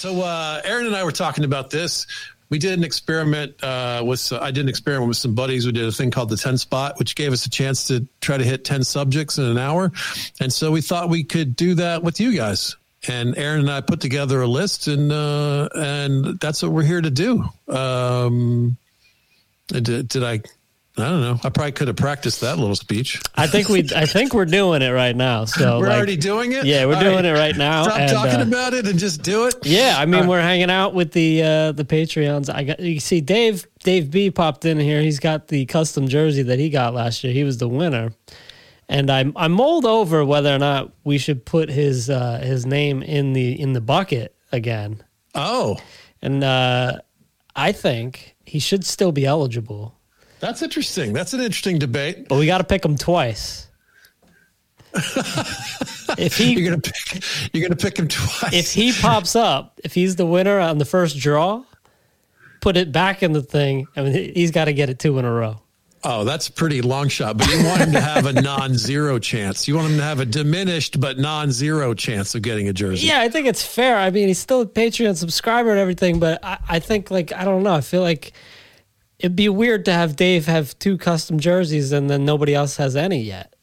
So uh, Aaron and I were talking about this. We did an experiment uh, with. I did an experiment with some buddies. We did a thing called the Ten Spot, which gave us a chance to try to hit ten subjects in an hour, and so we thought we could do that with you guys. And Aaron and I put together a list, and uh, and that's what we're here to do. Um, did, did I I don't know. I probably could have practiced that little speech. I think we. I think we're doing it right now. So we're like, already doing it. Yeah, we're All doing right. it right now. Stop and, talking uh, about it and just do it. Yeah, I mean, uh, we're hanging out with the uh, the Patreons. I got you see Dave. Dave B popped in here. He's got the custom jersey that he got last year. He was the winner, and I I mulled over whether or not we should put his uh, his name in the in the bucket again. Oh, and uh, I think he should still be eligible that's interesting. That's an interesting debate. But we got to pick him twice. if he you're gonna pick you're gonna pick him twice. If he pops up, if he's the winner on the first draw, put it back in the thing. I mean, he's got to get it two in a row. Oh, that's a pretty long shot. But you want him to have a non-zero chance. You want him to have a diminished but non-zero chance of getting a jersey. Yeah, I think it's fair. I mean, he's still a Patreon subscriber and everything, but I, I think like I don't know. I feel like it'd be weird to have Dave have two custom jerseys and then nobody else has any yet.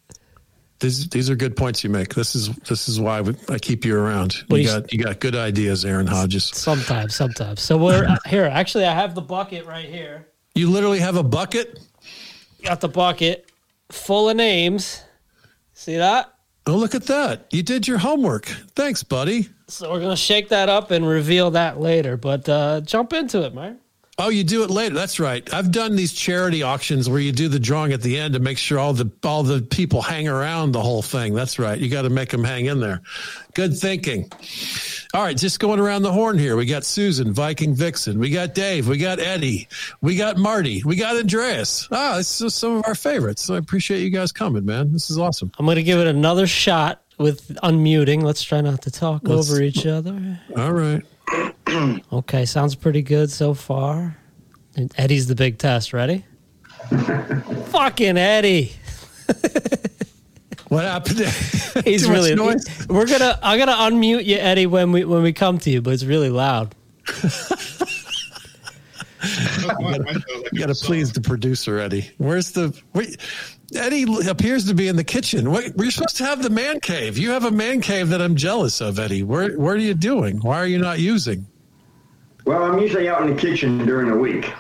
These these are good points you make. This is this is why I keep you around. You got you got good ideas, Aaron Hodges. Sometimes, sometimes. So we're here. Actually, I have the bucket right here. You literally have a bucket. Got the bucket full of names. See that? Oh, look at that! You did your homework. Thanks, buddy. So we're gonna shake that up and reveal that later. But uh, jump into it, man. Oh, you do it later. That's right. I've done these charity auctions where you do the drawing at the end to make sure all the all the people hang around the whole thing. That's right. You got to make them hang in there. Good thinking. All right, just going around the horn here. We got Susan, Viking Vixen. We got Dave. We got Eddie. We got Marty. We got Andreas. Ah, this is some of our favorites. So I appreciate you guys coming, man. This is awesome. I'm going to give it another shot with unmuting. Let's try not to talk Let's, over each other. All right. Okay, sounds pretty good so far. And Eddie's the big test. Ready? Fucking Eddie. what happened? He's really. we're gonna. I'm gonna unmute you, Eddie, when we when we come to you, but it's really loud. you got to please the producer, Eddie. Where's the? Wait, Eddie appears to be in the kitchen. What, we're supposed to have the man cave. You have a man cave that I'm jealous of, Eddie. Where What are you doing? Why are you not using? Well, I'm usually out in the kitchen during the week.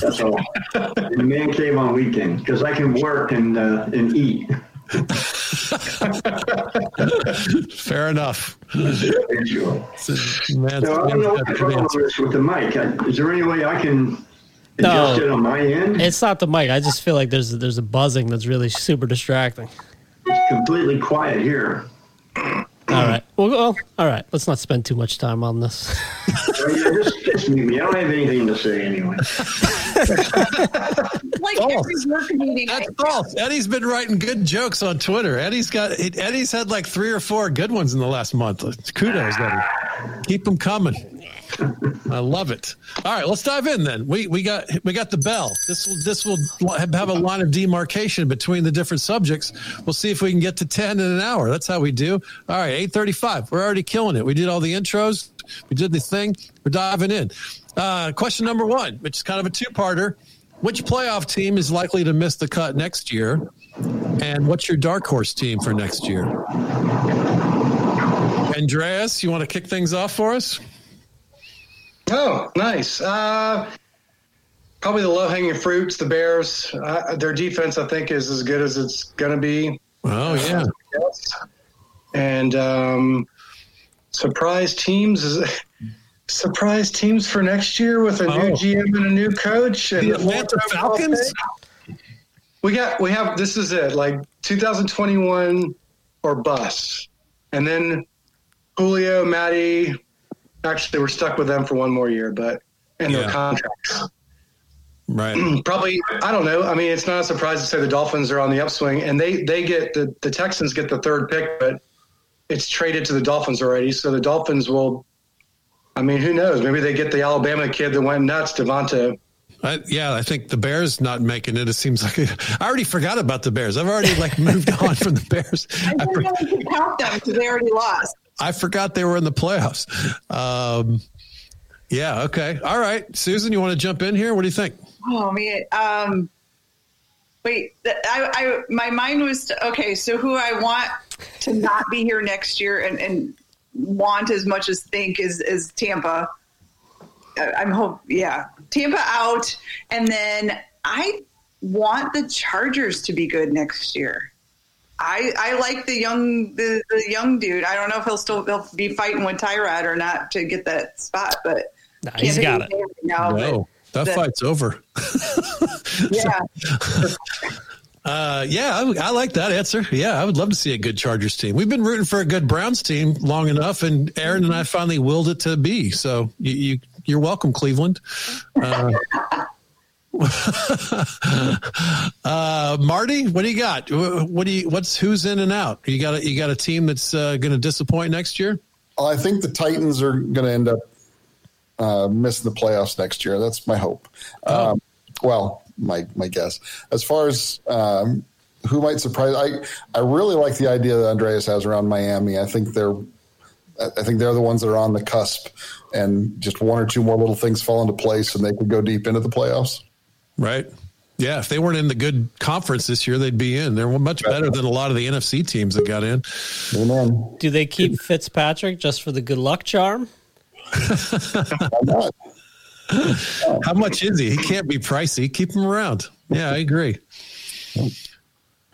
That's all. in the man cave on weekend because I can work and uh, and eat. Fair enough. Sure. Man, so I don't know what the problem is with the mic. Is there any way I can no, it on my end? It's not the mic. I just feel like there's there's a buzzing that's really super distracting. It's completely quiet here. All right. Well, well, all right. Let's not spend too much time on this. well, yeah, just, just me. I don't have anything to say anyway. like false. every work meeting. That's false. Eddie's been writing good jokes on Twitter. Eddie's got Eddie's had like three or four good ones in the last month. Kudos, Eddie. Keep them coming. I love it. All right, let's dive in then. We we got we got the bell. This will this will have a line of demarcation between the different subjects. We'll see if we can get to ten in an hour. That's how we do. All right, eight thirty five. We're already killing it. We did all the intros. We did the thing. We're diving in. Uh, question number one, which is kind of a two parter. Which playoff team is likely to miss the cut next year? And what's your dark horse team for next year? Andreas, you want to kick things off for us? Oh, nice. Uh, probably the low hanging fruits, the Bears. Uh, their defense, I think, is as good as it's going to be. Oh, yeah. And um, surprise teams is. Surprise teams for next year with a oh. new GM and a new coach. And the Atlanta Falcons. We got we have this is it like 2021 or bust, and then Julio, Matty, actually we're stuck with them for one more year, but and yeah. their contracts. Right. Probably I don't know. I mean, it's not a surprise to say the Dolphins are on the upswing and they they get the the Texans get the third pick, but it's traded to the Dolphins already. So the Dolphins will I mean, who knows? Maybe they get the Alabama kid that went nuts, Devonta. I, yeah, I think the Bears not making it. It seems like I already forgot about the Bears. I've already like moved on from the Bears. I didn't for, really count them because they already lost. I forgot they were in the playoffs. Um, yeah. Okay. All right, Susan, you want to jump in here? What do you think? Oh man. Um, wait. I, I my mind was to, okay. So who I want to not be here next year and and want as much as think is is Tampa. I'm hope yeah Tampa out, and then I want the Chargers to be good next year. I I like the young the, the young dude. I don't know if he'll still he'll be fighting with Tyrod or not to get that spot, but nah, he's got it. Now, no, that the, fight's over. yeah. Uh, yeah, I, I, like that answer. Yeah, I would love to see a good Chargers team. We've been rooting for a good Browns team long enough, and Aaron and I finally willed it to be. So you, you are welcome, Cleveland. Uh, uh, Marty, what do you got? What do you? What's who's in and out? You got a, you got a team that's uh, going to disappoint next year? I think the Titans are going to end up uh, missing the playoffs next year. That's my hope. Oh. Um, well, my my guess. As far as um, who might surprise, I I really like the idea that Andreas has around Miami. I think they're I think they're the ones that are on the cusp, and just one or two more little things fall into place, and they could go deep into the playoffs. Right. Yeah, if they weren't in the good conference this year, they'd be in. They're much better than a lot of the NFC teams that got in. Amen. Do they keep Fitzpatrick just for the good luck charm? How much is he? He can't be pricey. Keep him around. Yeah, I agree.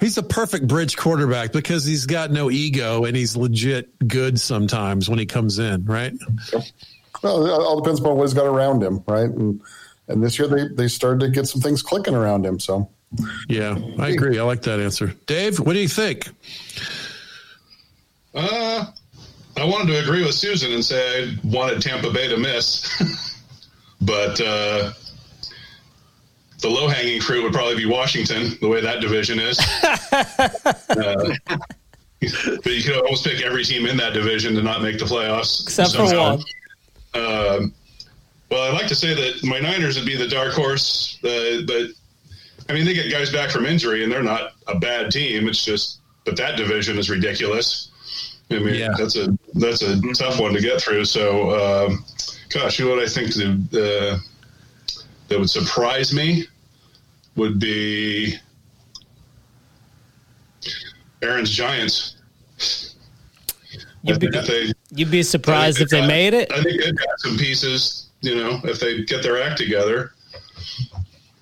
He's a perfect bridge quarterback because he's got no ego and he's legit good sometimes when he comes in, right? Well, it all depends upon what he's got around him, right? And and this year they they started to get some things clicking around him. So, yeah, I agree. I like that answer, Dave. What do you think? Uh, I wanted to agree with Susan and say I wanted Tampa Bay to miss. But uh, the low hanging fruit would probably be Washington, the way that division is. uh, but you could almost pick every team in that division to not make the playoffs, except somehow. for one. Um, well, I'd like to say that my Niners would be the dark horse, uh, but I mean they get guys back from injury, and they're not a bad team. It's just, but that division is ridiculous. I mean, yeah. that's a that's a tough one to get through. So, um, gosh, you know what I think the, uh, that would surprise me would be Aaron's Giants. You'd be, they, you'd be surprised if they got, made it. I think they've got some pieces. You know, if they get their act together,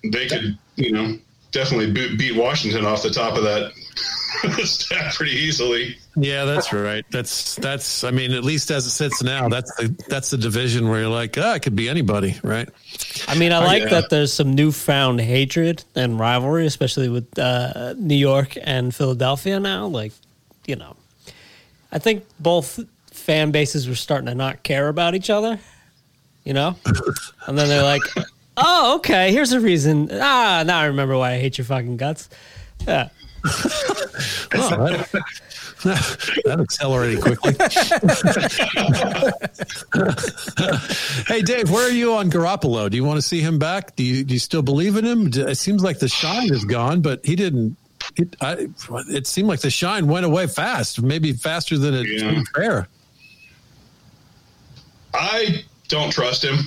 they could. You know, definitely beat Washington off the top of that staff pretty easily. Yeah, that's right. That's that's. I mean, at least as it sits now, that's the that's the division where you're like, ah, oh, it could be anybody, right? I mean, I oh, like yeah. that there's some newfound hatred and rivalry, especially with uh, New York and Philadelphia now. Like, you know, I think both fan bases were starting to not care about each other. You know, and then they're like, "Oh, okay, here's a reason." Ah, now I remember why I hate your fucking guts. Yeah. Oh, that, that accelerated quickly. hey, Dave, where are you on Garoppolo? Do you want to see him back? Do you, do you still believe in him? It seems like the shine is gone, but he didn't. It, I, it seemed like the shine went away fast, maybe faster than it Yeah. fair. I don't trust him.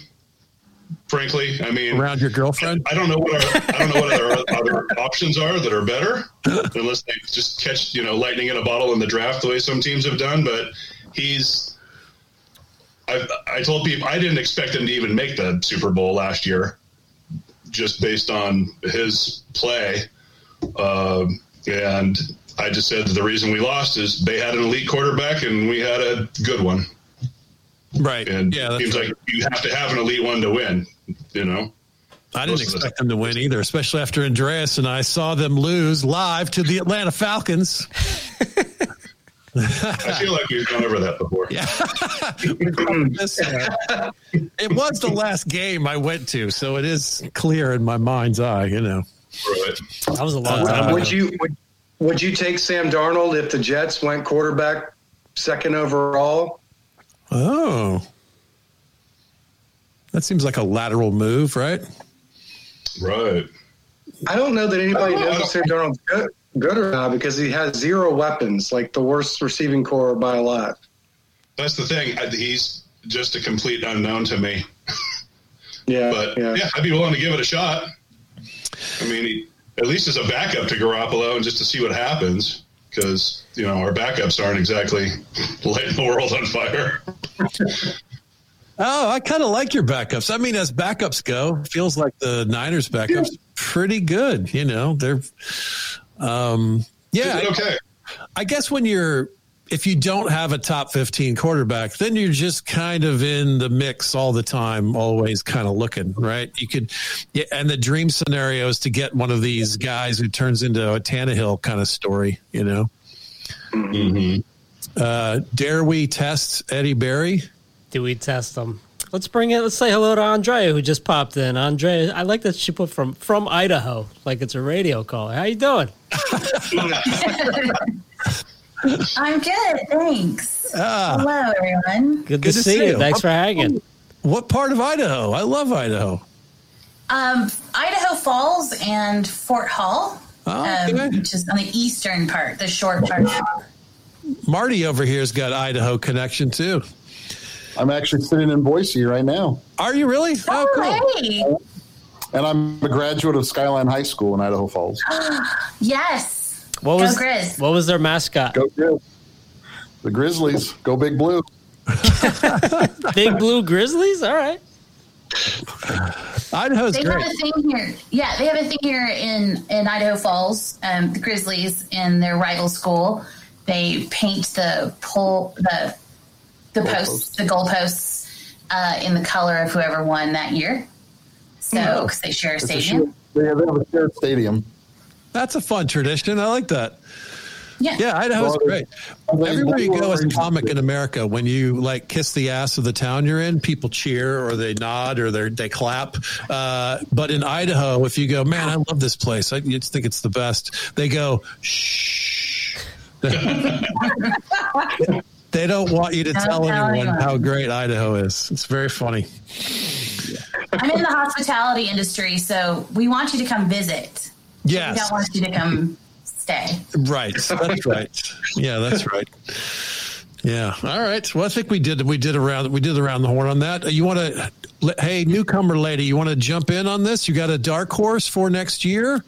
Frankly, I mean, Around your girlfriend? I don't know what our, I don't know what other, other options are that are better, unless they just catch you know lightning in a bottle in the draft the way some teams have done. But he's, I I told people I didn't expect him to even make the Super Bowl last year, just based on his play, um, and I just said the reason we lost is they had an elite quarterback and we had a good one, Right. and yeah, it seems right. like you have to have an elite one to win. You know. I didn't most of the expect them to win either, especially after Andreas and I saw them lose live to the Atlanta Falcons. I feel like we've gone over that before. Yeah. It was the last game I went to, so it is clear in my mind's eye, you know. Right. That was a long Uh, time. ago. Would you would, would you take Sam Darnold if the Jets went quarterback second overall? Oh. That seems like a lateral move, right? Right. I don't know that anybody I knows if Sam Darnold's good, good or not because he has zero weapons, like the worst receiving corps by a lot. That's the thing. He's just a complete unknown to me. Yeah, But yeah. yeah, I'd be willing to give it a shot. I mean, he, at least as a backup to Garoppolo and just to see what happens. Because, you know, our backups aren't exactly lighting the world on fire. Oh, I kind of like your backups. I mean, as backups go, feels like the Niners backups pretty good. You know, they're, um, yeah, okay. I guess when you're if you don't have a top 15 quarterback, then you're just kind of in the mix all the time, always kind of looking, right? You could, yeah, and the dream scenario is to get one of these guys who turns into a Tannehill kind of story, you know? Mm-hmm. Uh, dare we test Eddie Berry? Do we test them? Let's bring in. Let's say hello to Andrea, who just popped in. Andrea, I like that she put from from Idaho, like it's a radio call. How you doing? I'm good, thanks. Ah. Hello, everyone. Good, Good to, to see, see you. you. Thanks for hanging. What part of Idaho? I love Idaho. Um, Idaho Falls and Fort Hall, Oh, um, okay. which is on the eastern part, the short part. Marty over here's got Idaho connection too. I'm actually sitting in Boise right now, Are you really? Oh, cool. Oh, hey. and I'm a graduate of Skyline High School in Idaho Falls. Yes. What Go was Grizz. what was their mascot? Go Grizz. The Grizzlies, go Big Blue. Big Blue Grizzlies. All right. Idaho's They great. have a thing here. Yeah, they have a thing here in, in Idaho Falls. Um, the Grizzlies in their rival school, they paint the pole the the posts, the goalposts, uh, in the color of whoever won that year. So, because they share a It's a stadium. shared- they have a shared stadium. That's a fun tradition. I like that. Yeah. Yeah, Idaho's Well, great. they- Everywhere you go as a comic in America, when you like kiss the ass of the town you're in, people cheer or they nod or they they clap. Uh, but in Idaho, if you go, man, I love this place. I just think it's the best. They go, shh. they don't want you to Don't tell tell anyone anyone. how great Idaho is. It's very funny. I'm in the hospitality industry, so we want you to come visit. We Yes, don't want you to come stay. right. That's right. Yeah, that's right. Yeah. All right. Well, I think we did. We did around. We did around the horn on that. You want to? Hey, newcomer lady, you want to jump in on this? You got a dark horse for next year?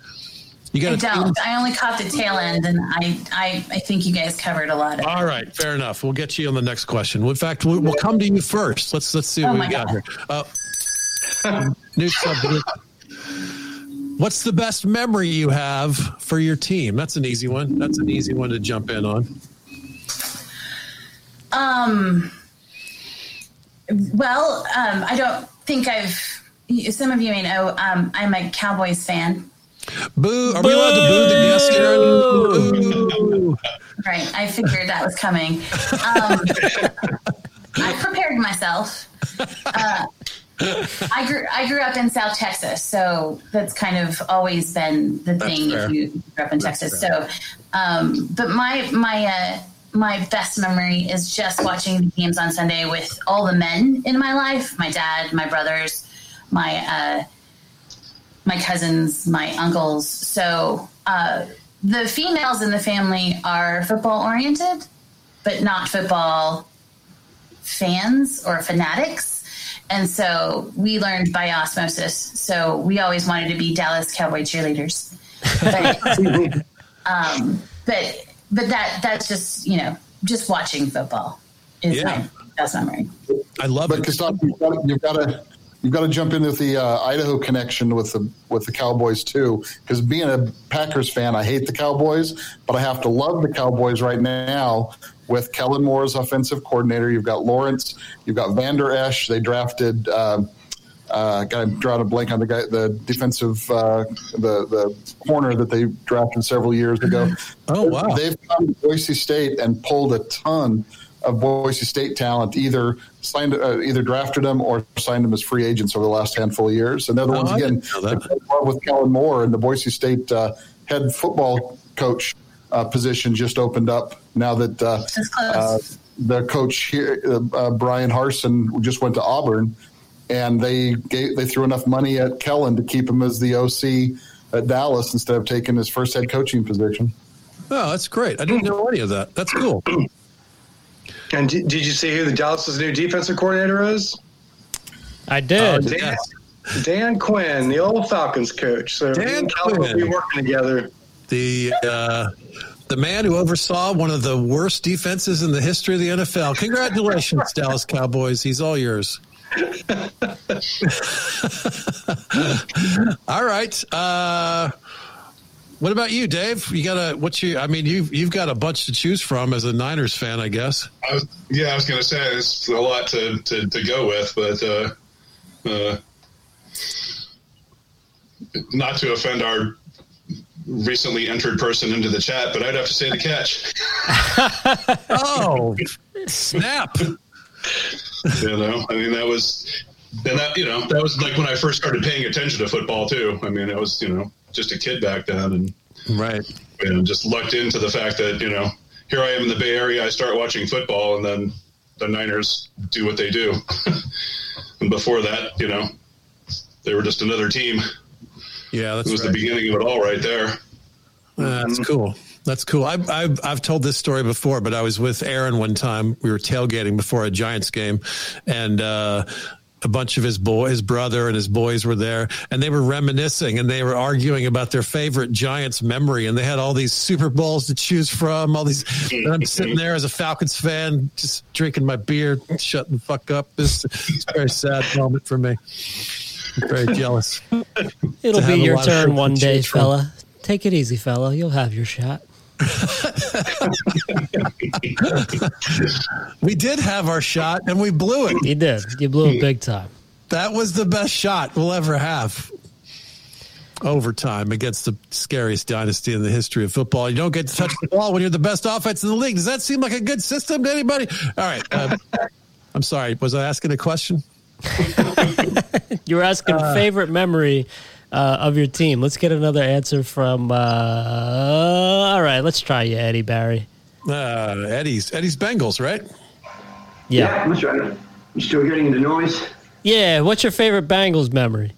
You I got a don't. I only caught the tail end, and I, I, I think you guys covered a lot of it. All right, fair enough. We'll get you on the next question. In fact, we'll, we'll come to you first. Let's let's see what Oh we got God. here. Uh, new subject. What's the best memory you have for your team? That's an easy one. That's an easy one to jump in on. Um. Well, um, I don't think I've. Some of you may know um, I'm a Cowboys fan. Boo! Are we allowed to boo the guest, Aaron? Boo. Right. I figured that was coming. Um, I prepared myself. Uh, I grew I grew up in South Texas, so that's kind of always been the thing fair. if you grew up in Texas. So, um, but my my uh, my best memory is just watching the games on Sunday with all the men in my life: my dad, my brothers, my uh, my cousins, my uncles. So uh, the females in the family are football oriented, but not football fans or fanatics. And so we learned by osmosis. So we always wanted to be Dallas Cowboy cheerleaders. But, um, but, but that, that's just, you know, just watching football is Yeah. my best memory. I love But it. Christoph, you've got to you've got to jump in with the uh, Idaho connection with the with the Cowboys too. Because being a Packers fan, I hate the Cowboys, but I have to love the Cowboys right now. With Kellen Moore as offensive coordinator, you've got Lawrence, you've got Vander Esch. They drafted. Uh, uh, got to draw a blank on the guy, the defensive, uh, the the corner that they drafted several years ago. Oh, wow. They've come to Boise State and pulled a ton of Boise State talent. Either signed, uh, either drafted them or signed them as free agents over the last handful of years. And they're the Oh, ones I again that. they played well with Kellen Moore and the Boise State uh, head football coach uh, position just opened up now that uh, uh, the coach here, uh, uh, Bryan Harsin, just went to Auburn, and they gave, they threw enough money at Kellen to keep him as the OC at Dallas instead of taking his first head coaching position. Oh, that's great. I didn't know any of that. That's cool. And did, did you see who the Dallas's new defensive coordinator is? I did. Oh, Dan, Yes. Dan Quinn, the old Falcons coach. So Dan me and Kellen will be Quinn. working together. The uh, the man who oversaw one of the worst defenses in the history of the NFL. Congratulations, Dallas Cowboys. He's all yours. all right. Uh, what about you, Dave? You got a what's your? I mean, you've you've got a bunch to choose from as a Niners fan, I guess. I was, yeah, I was going to say it's a lot to, to, to go with, but uh, uh, not to offend our recently entered person into the chat, but I'd have to say the catch. Oh, snap! You know, I mean, that was, and that, you know, that was like when I first started paying attention to football too. I mean, I was, you know, just a kid back then and, Right. know, just lucked into the fact that, you know, here I am in the Bay Area, I start watching football and then the Niners do what they do. and before that, you know, they were just another team. Yeah, that's It was right. the beginning of it all right there. That's cool. That's cool. I've, I've, I've told this story before, but I was with Aaron one time. We were tailgating before a Giants game, and uh, a bunch of his boy, his brother, and his boys were there, and they were reminiscing and they were arguing about their favorite Giants memory, and they had all these Super Bowls to choose from. All these, and I'm sitting there as a Falcons fan, just drinking my beer, shutting the fuck up. This is a very sad moment for me. I'm very jealous. It'll be your turn one day, choose from. fella. Take it easy, fella. You'll have your shot. We did have our shot, and we blew it. You did. You blew it big time. That was the best shot we'll ever have. Overtime against the scariest dynasty in the history of football. You don't get to touch the ball when you're the best offense in the league. Does that seem like a good system to anybody? All right. Uh, I'm sorry. Was I asking a question? You were asking Uh. favorite memory uh, of your team. Let's get another answer from. Uh, all right, let's try you, Eddie Barry. Uh, Eddie's Eddie's Bengals, right? Yeah. that's right. You still getting the noise? Yeah. What's your favorite Bengals memory?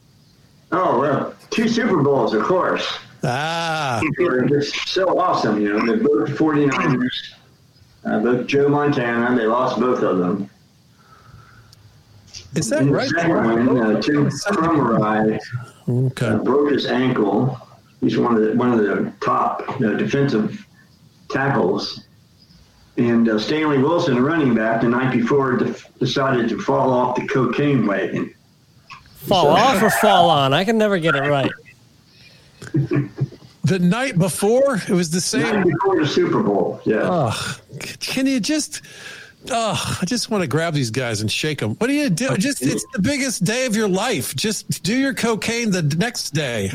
Oh, well, two Super Bowls, of course. Ah, They're just so awesome, you know. They're both 49ers. Uh, both Joe Montana, they lost both of them. is that In the right? second one, uh, Tim Krumrie Okay. uh, broke his ankle. He's one of the one of the top uh, defensive tackles. And uh, Stanley Wilson, the running back, the night before def- decided to fall off the cocaine wagon. Fall off or fall on? I can never get it right. The night before, it was the Night same. before the Super Bowl, yeah. Oh, can you just? Oh, I just want to grab these guys and shake them. What do you do? Just it's the biggest day of your life. Just do your cocaine the next day.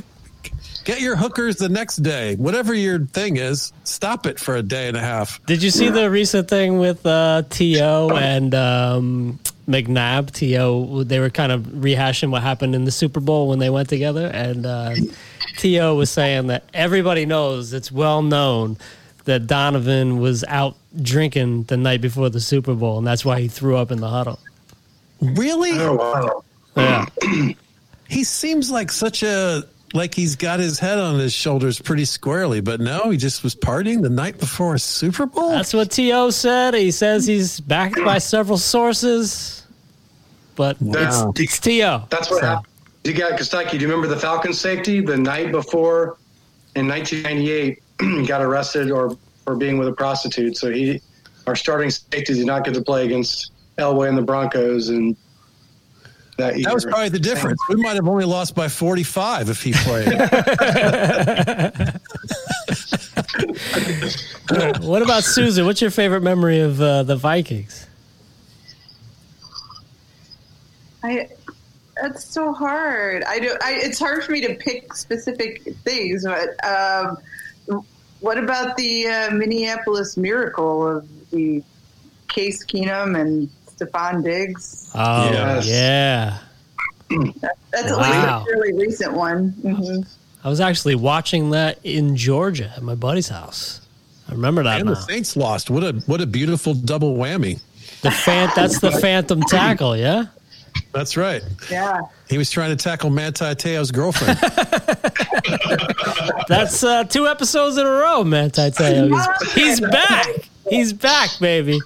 Get your hookers the next day. Whatever your thing is, stop it for a day and a half. Did you see the recent thing with uh, T.O. and um, McNabb, T.O., they were kind of rehashing what happened in the Super Bowl when they went together, and uh, T.O. was saying that everybody knows it's well known that Donovan was out drinking the night before the Super Bowl, and that's why he threw up in the huddle. Really? Oh wow. Yeah. He seems like such a like he's got his head on his shoulders pretty squarely, but no, he just was partying the night before a Super Bowl. That's what T.O. said. He says he's backed by several sources, but That's it's, it's To. That's what So, happened. You got Kostaki. Do you remember the Falcons safety the night before in 1998 got arrested or for being with a prostitute? So he, our starting safety, did not get to play against Elway and the Broncos, and that, That was probably the difference. We might have only lost by 45 if he played. What about Susan? What's your favorite memory of uh, the Vikings? I that's so hard. I do. I, it's hard for me to pick specific things, but um, what about the uh, Minneapolis Miracle of the Case Keenum and Stefon Diggs? Oh, Yes. yeah. That's at least a fairly recent one. hmm I was actually watching that in Georgia at my buddy's house. I remember that and the. Saints lost. What a what a beautiful double whammy. The fan, that's the phantom tackle, yeah? That's right. Yeah. He was trying to tackle Manti Te'o's girlfriend. That's uh, two episodes in a row, man. Titeo. He's, he's back. He's back, baby.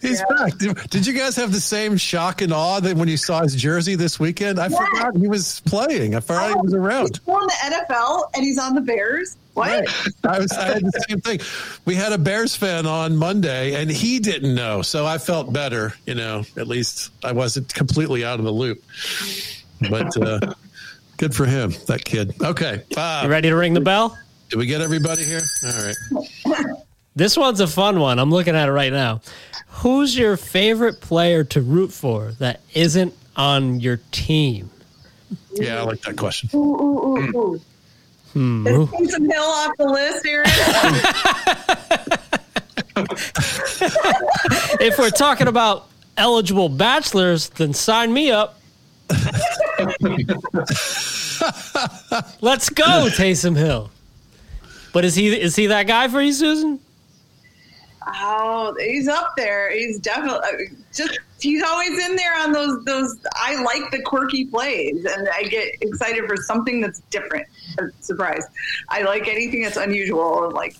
He's back. Did, did you guys have the same shock and awe that when you saw his jersey this weekend? I forgot he was playing. I forgot he was around. He's still in the NFL and he's on the Bears. What? Right. I was I had the same thing. We had a Bears fan on Monday and he didn't know. So I felt better, you know, at least I wasn't completely out of the loop. But uh good for him, that kid. Okay. You Uh, ready to ring the bell? did we get everybody here? All right. This one's a fun one. I'm looking at it right now. Who's your favorite player to root for that isn't on your team? Yeah, I like that question. Ooh, ooh, ooh, ooh. Hmm. Is Taysom Hill off the list, Aaron? If we're talking about eligible bachelors, then sign me up. Let's go, Taysom Hill. But is he is he that guy for you, Susan? Oh, he's up there. He's definitely uh, just. He's always in there on those those. I like the quirky plays, and I get excited for something that's different. Surprise! I like anything that's unusual. Like,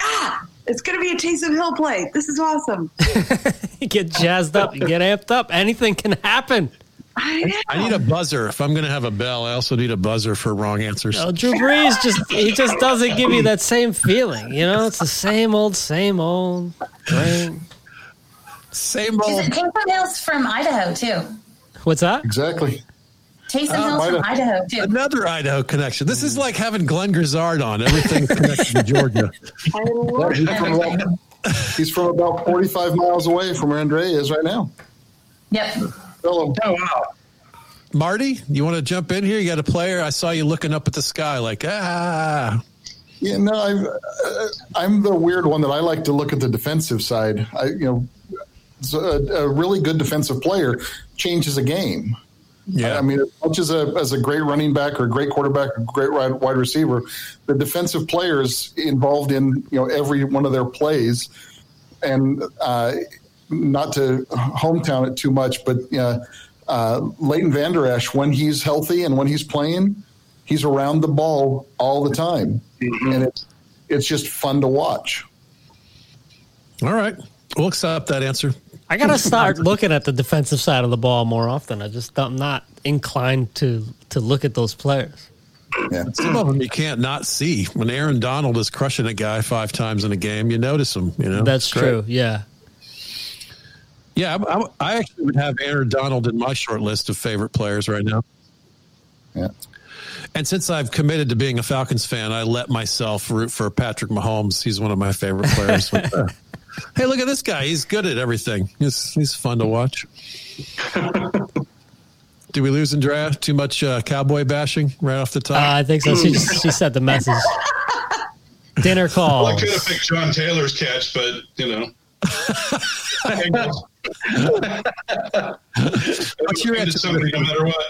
ah, it's gonna be a Taysom Hill play. This is awesome. Get jazzed up, get amped up. Anything can happen. I. I need a buzzer. If I'm going to have a bell, I also need a buzzer for wrong answers. Oh, Drew Brees just he just doesn't give you that same feeling. You know, it's the same old, same old thing. Same Is old. it Taysom Hill's from Idaho too? What's that? Exactly. Taysom Uh, Hill's from Idaho. Idaho too. Another Idaho connection. This is like having Glenn Grizzard on. Everything's connected to Georgia. I He's from, about, he's from about 45 miles away from where Andre is right now. Yep. Tell him. Oh wow. Marty, you want to jump in here? You got a player. I saw you looking up at the sky like, ah. Yeah, no, I'm, uh, I'm the weird one that I like to look at the defensive side. I, you know, so a, a really good defensive player changes a game. Yeah. I mean, as much as a as a great running back or a great quarterback or great wide, wide receiver, the defensive players involved in you know every one of their plays, and uh, not to hometown it too much, but uh, uh, Leighton Vander Esch, when he's healthy and when he's playing, he's around the ball all the time, and it's it's just fun to watch. All right. We'll accept that answer. I gotta start looking at the defensive side of the ball more often. I just I'm not inclined to to look at those players. Yeah. Some of them you can't not see. When Aaron Donald is crushing a guy five times in a game, you notice him. You know That's true. Yeah. Yeah, I, I, I actually would have Aaron Donald in my short list of favorite players right now. Yeah. And since I've committed to being a Falcons fan, I let myself root for Patrick Mahomes. He's one of my favorite players. hey, look at this guy. He's good at everything. He's he's fun to watch. Did we lose Andrea? Too much uh, cowboy bashing right off the top? Uh, I think so. She just, she sent the message. Dinner Well, I could have picked John Taylor's catch, but you know. What's your answer? Somebody, no matter what.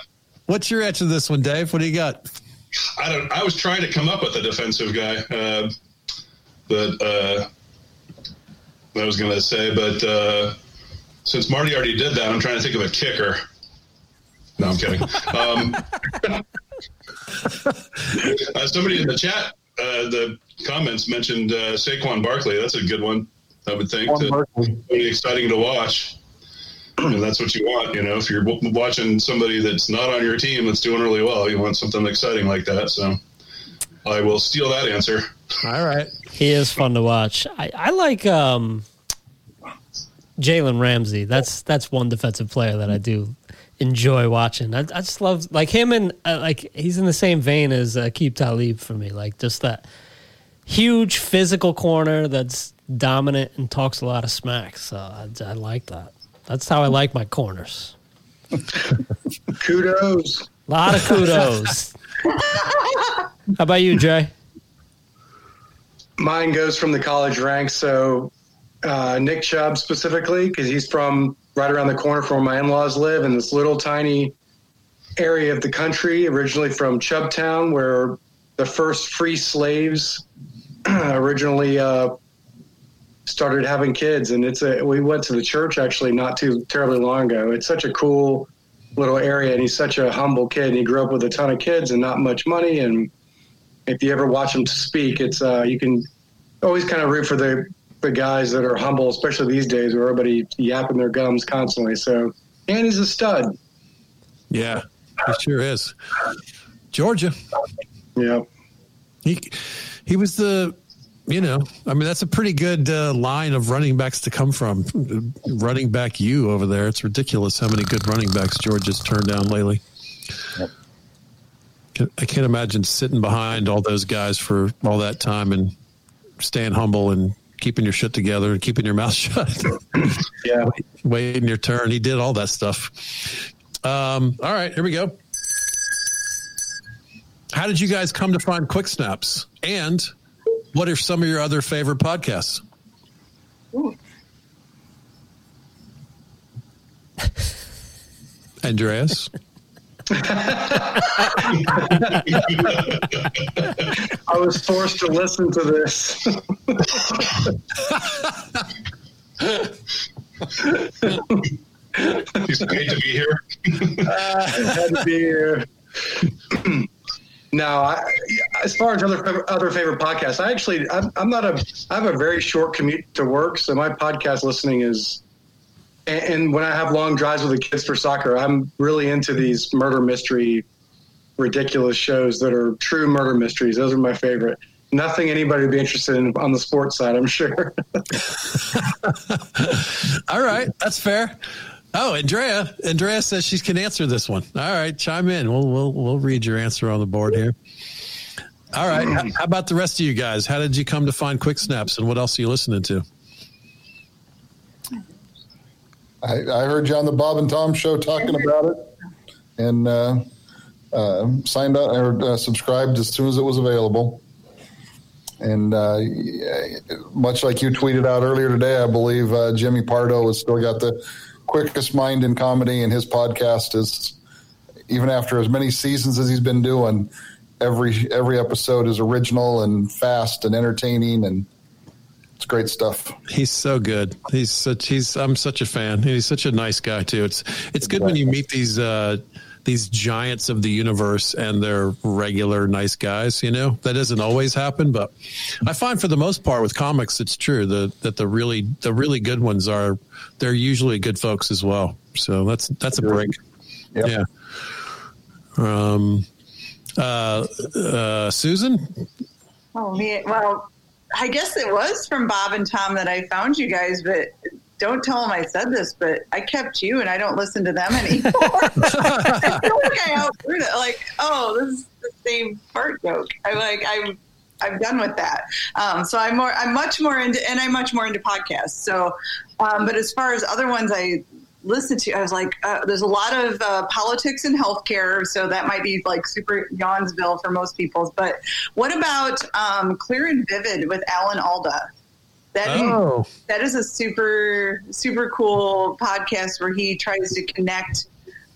What's your answer to this one, Dave? What do you got? I don't. I was trying to come up with a defensive guy, uh, but uh, I was going to say, but uh, since Marty already did that, I'm trying to think of a kicker. No, I'm kidding. Um, uh, somebody in the chat, uh, the comments mentioned uh, Saquon Barkley. That's a good one. I would think. Saquon Barkley. Really exciting to watch. And that's what you want, you know. If you're watching somebody that's not on your team that's doing really well, you want something exciting like that. So I will steal that answer. All right. He is fun to watch. I, I like um, Jalen Ramsey. That's that's one defensive player that I do enjoy watching. I, I just love like him and uh, like he's in the same vein as uh, Aqib Talib for me. Like just that huge physical corner that's dominant and talks a lot of smack. So I, I like that. That's how I like my corners. Kudos. A lot of kudos. how about you, Jay? Mine goes from the college ranks. So uh, Nick Chubb specifically, because he's from right around the corner from where my in-laws live in this little tiny area of the country, originally from Chubbtown, where the first free slaves originally uh, started having kids. And it's a we went to the church actually not too terribly long ago. It's such a cool little area, and he's such a humble kid. And he grew up with a ton of kids and not much money. And if you ever watch him speak, it's uh, you can always kind of root for the the guys that are humble, especially these days where everybody yapping their gums constantly. So, and he's a stud. Yeah, he sure is. Georgia. Yeah. He he was the you know, I mean that's a pretty good uh, line of running backs to come from. Running back you over there. It's ridiculous how many good running backs George has turned down lately. Can- I can't imagine sitting behind all those guys for all that time and staying humble and keeping your shit together and keeping your mouth shut. Yeah. waiting your turn. He did all that stuff. Um, all right, here we go. How did you guys come to find Quick Snaps? And what are some of your other favorite podcasts? Andreas? I was forced to listen to this. He's paid to be here. Uh, I had to be here. no, I, as far as other other favorite podcasts, I actually I'm, I'm not a I have a very short commute to work, so my podcast listening is. And, and when I have long drives with the kids for soccer, I'm really into these murder mystery, ridiculous shows that are true murder mysteries. Those are my favorite. Nothing anybody would be interested in on the sports side, I'm sure. All right, that's fair. Oh, Andrea. Andrea says she can answer this one. All right, chime in. We'll we'll we'll read your answer on the board here. All right. How, about the rest of you guys? How did you come to find Quick Snaps, and what else are you listening to? I, I heard you on the Bob and Tom show talking about it, and uh, uh, signed up or uh, subscribed as soon as it was available. And uh, much like you tweeted out earlier today, I believe uh, Jimmy Pardo has still got the quickest mind in comedy, and his podcast is even after as many seasons as he's been doing. Every every episode is original and fast and entertaining, and it's great stuff. He's so good. He's such. He's. I'm such a fan. He's such a nice guy too. It's. It's good when you meet these. uh these giants of the universe and they're regular nice guys you know? That doesn't always happen but i find for the most part with comics it's true the, that the really the really good ones are they're usually good folks as well. So that's that's a break. Yep. yeah. Um uh uh susan? Oh man, well, I guess it was from Bob and Tom that I found you guys, but don't tell them I said this, but I kept you and I don't listen to them anymore. I feel like I outgrew it. Like, oh, this is the same fart joke. I like I'm I'm done with that. Um, so I'm more I'm much more into and I'm much more into podcasts. So, um, but as far as other ones I listen to, I was like, uh, there's a lot of uh, politics and healthcare, so that might be like super Yawnsville for most people. But what about um, Clear and Vivid with Alan Alda? That oh that is a super super cool podcast where he tries to connect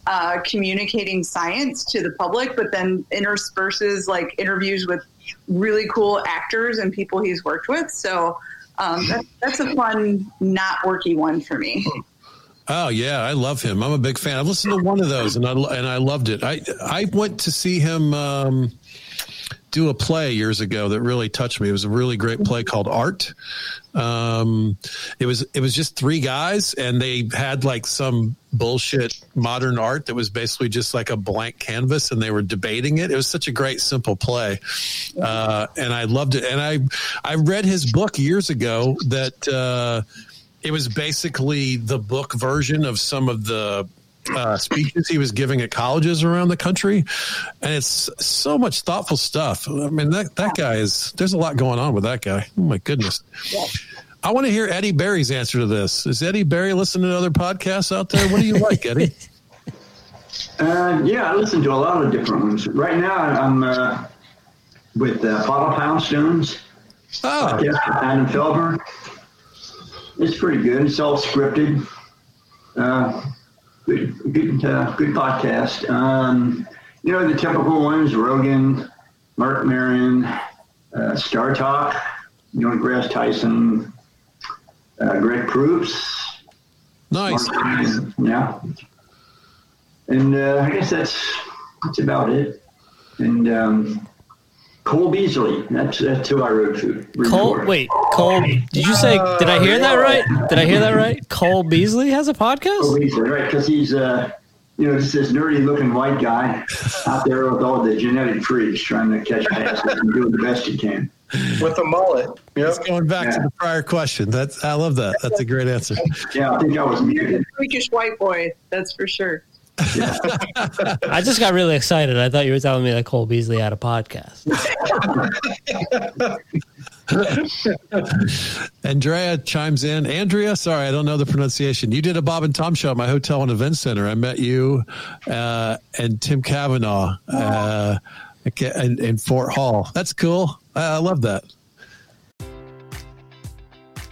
uh, communicating science to the public, but then intersperses like interviews with really cool actors and people he's worked with. So um, that, that's a fun, not worky one for me. Oh yeah, I love him. I'm a big fan. I've listened to one of those and I and I loved it. I I went to see him um, do a play years ago that really touched me. It was a really great play called Art. Um, it was it was just three guys and they had like some bullshit modern art that was basically just like a blank canvas and they were debating it. It was such a great simple play, uh, and I loved it. And I I read his book years ago that. Uh, it was basically the book version of some of the uh, speeches he was giving at colleges around the country, and it's so much thoughtful stuff. I mean, that that guy is. There's a lot going on with that guy. Oh my goodness. I want to hear Eddie Barry's answer to this. Is Eddie Barry listening to other podcasts out there? What do you like, Eddie? Uh, yeah, I listen to a lot of different ones. Right now, I'm uh, with uh, Paula Poundstone's. Oh, podcast with Adam Felber. It's pretty good. It's all scripted. Uh, good, good, uh, good podcast. Um, you know the typical ones: Rogan, Mark Maron, uh, Star Talk, Neil deGrasse Tyson, uh, Greg Proops. nice. Yeah. And uh, I guess that's that's about it. And um, Cole Beasley. That's that's who I wrote to. Cole, wait, Cole, did you say, did I hear that right? Did I hear that right? Cole Beasley has a podcast. Cole? Beasley, right? Because he's uh, you know, just this nerdy-looking white guy out there with all the genetic freaks trying to catch passes and doing the best he can. with a mullet. Yep. It's going back to the prior question. That's I love that. That's a great answer. Yeah, I think I was muted. Freakish white boy, that's for sure. I just got really excited. I thought you were telling me that Cole Beasley had a podcast. Andrea chimes in. Andrea, sorry, I don't know the pronunciation. You did a Bob and Tom show at my hotel and event center. I met you uh, and Tim Kavanaugh uh, in, in Fort Hall. That's cool. I, I love that.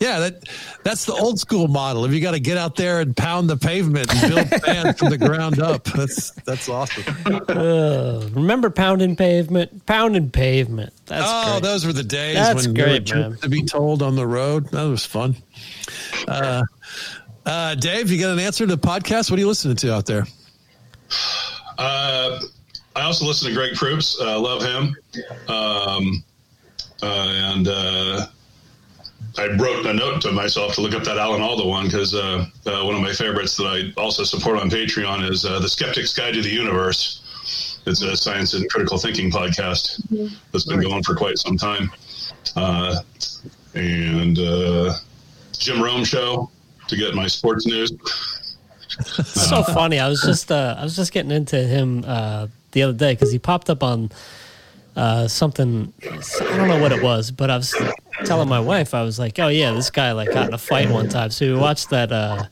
Yeah, that that's the old school model. If you got to get out there and pound the pavement and build fans from the ground up, that's that's awesome. Uh, remember pounding pavement? Pounding pavement. That's oh, great. those were the days That's when there were great, trips man. to be told on the road. That was fun. Uh, uh, Dave, you got an answer to the podcast? What are you listening to out there? Uh, I also listen to Greg Proops. Uh, love him. Um, uh, and uh, I wrote a note to myself to look up that Alan Alda one because uh, uh, one of my favorites that I also support on Patreon is uh, The Skeptic's Guide to the Universe. It's a science and critical thinking podcast that's been going for quite some time. Uh, and uh, Jim Rome show to get my sports news. It's so funny. I was just uh, I was just getting into him uh, the other day because he popped up on uh, something. I don't know what it was, but I was telling my wife I was like, "Oh yeah, this guy like got in a fight one time." So we watched that. Uh,